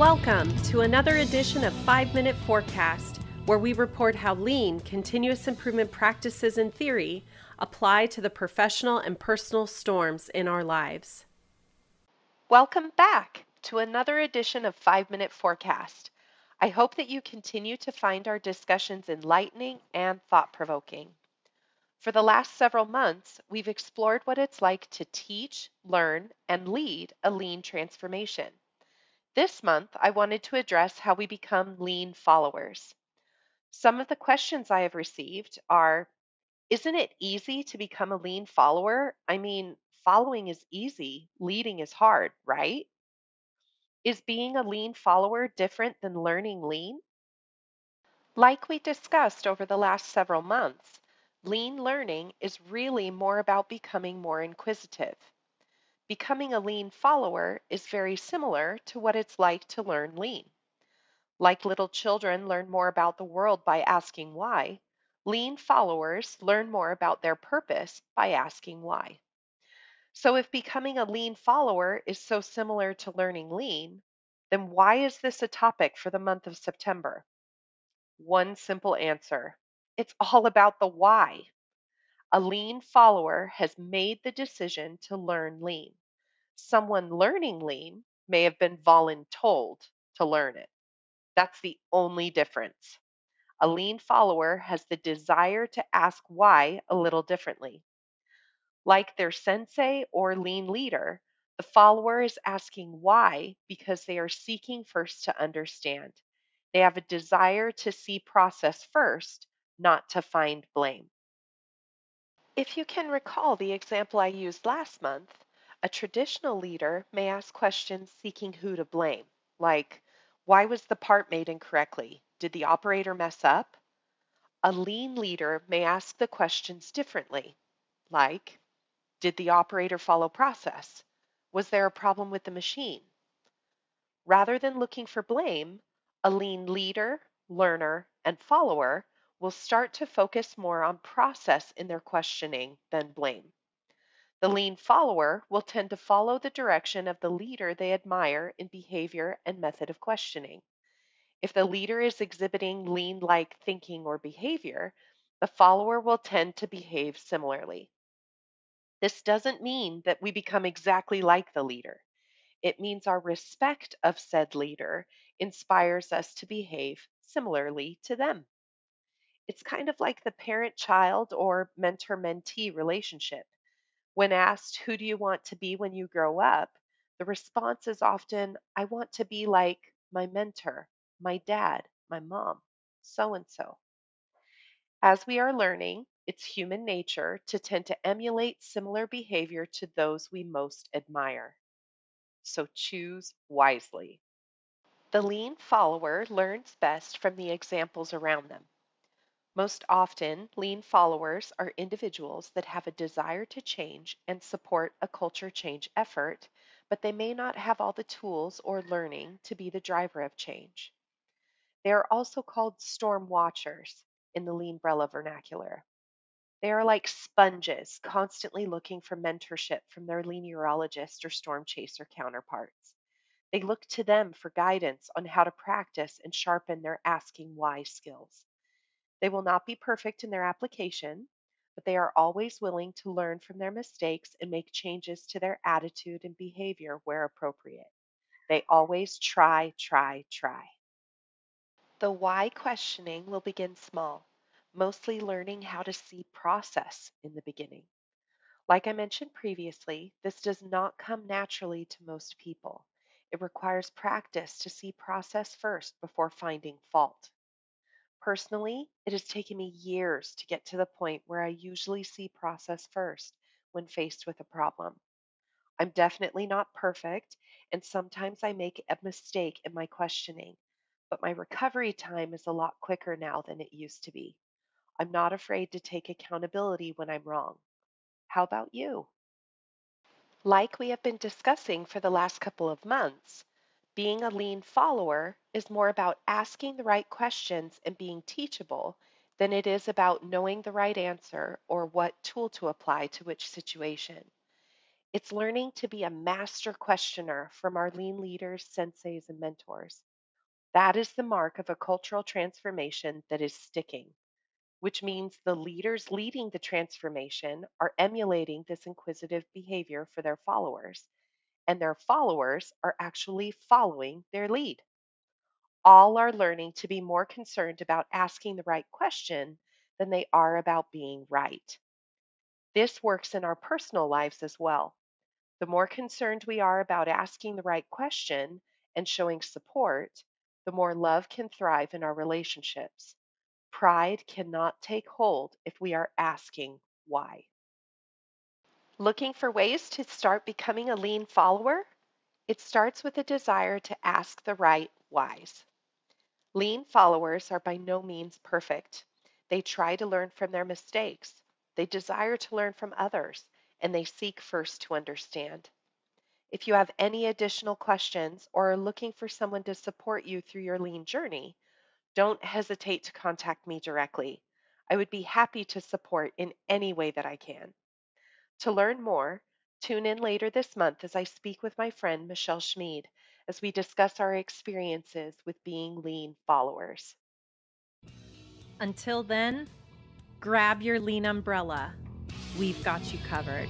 Welcome to another edition of 5 Minute Forecast, where we report how lean continuous improvement practices and theory apply to the professional and personal storms in our lives. Welcome back to another edition of 5 Minute Forecast. I hope that you continue to find our discussions enlightening and thought provoking. For the last several months, we've explored what it's like to teach, learn, and lead a lean transformation. This month, I wanted to address how we become lean followers. Some of the questions I have received are Isn't it easy to become a lean follower? I mean, following is easy, leading is hard, right? Is being a lean follower different than learning lean? Like we discussed over the last several months, lean learning is really more about becoming more inquisitive. Becoming a lean follower is very similar to what it's like to learn lean. Like little children learn more about the world by asking why, lean followers learn more about their purpose by asking why. So if becoming a lean follower is so similar to learning lean, then why is this a topic for the month of September? One simple answer. It's all about the why. A lean follower has made the decision to learn lean. Someone learning lean may have been voluntold to learn it. That's the only difference. A lean follower has the desire to ask why a little differently. Like their sensei or lean leader, the follower is asking why because they are seeking first to understand. They have a desire to see process first, not to find blame. If you can recall the example I used last month, a traditional leader may ask questions seeking who to blame, like, why was the part made incorrectly? Did the operator mess up? A lean leader may ask the questions differently, like, did the operator follow process? Was there a problem with the machine? Rather than looking for blame, a lean leader, learner, and follower will start to focus more on process in their questioning than blame. The lean follower will tend to follow the direction of the leader they admire in behavior and method of questioning. If the leader is exhibiting lean like thinking or behavior, the follower will tend to behave similarly. This doesn't mean that we become exactly like the leader. It means our respect of said leader inspires us to behave similarly to them. It's kind of like the parent child or mentor mentee relationship. When asked, Who do you want to be when you grow up? the response is often, I want to be like my mentor, my dad, my mom, so and so. As we are learning, it's human nature to tend to emulate similar behavior to those we most admire. So choose wisely. The lean follower learns best from the examples around them. Most often, lean followers are individuals that have a desire to change and support a culture change effort, but they may not have all the tools or learning to be the driver of change. They are also called storm watchers in the lean Leanbrella vernacular. They are like sponges, constantly looking for mentorship from their lean urologist or storm chaser counterparts. They look to them for guidance on how to practice and sharpen their asking why skills. They will not be perfect in their application, but they are always willing to learn from their mistakes and make changes to their attitude and behavior where appropriate. They always try, try, try. The why questioning will begin small, mostly learning how to see process in the beginning. Like I mentioned previously, this does not come naturally to most people. It requires practice to see process first before finding fault. Personally, it has taken me years to get to the point where I usually see process first when faced with a problem. I'm definitely not perfect, and sometimes I make a mistake in my questioning, but my recovery time is a lot quicker now than it used to be. I'm not afraid to take accountability when I'm wrong. How about you? Like we have been discussing for the last couple of months, being a lean follower is more about asking the right questions and being teachable than it is about knowing the right answer or what tool to apply to which situation. It's learning to be a master questioner from our lean leaders, senseis, and mentors. That is the mark of a cultural transformation that is sticking, which means the leaders leading the transformation are emulating this inquisitive behavior for their followers, and their followers are actually following their lead. All are learning to be more concerned about asking the right question than they are about being right. This works in our personal lives as well. The more concerned we are about asking the right question and showing support, the more love can thrive in our relationships. Pride cannot take hold if we are asking why. Looking for ways to start becoming a lean follower? It starts with a desire to ask the right whys. Lean followers are by no means perfect. They try to learn from their mistakes. They desire to learn from others and they seek first to understand. If you have any additional questions or are looking for someone to support you through your lean journey, don't hesitate to contact me directly. I would be happy to support in any way that I can. To learn more, tune in later this month as I speak with my friend Michelle Schmid as we discuss our experiences with being lean followers. Until then, grab your lean umbrella We've got you covered.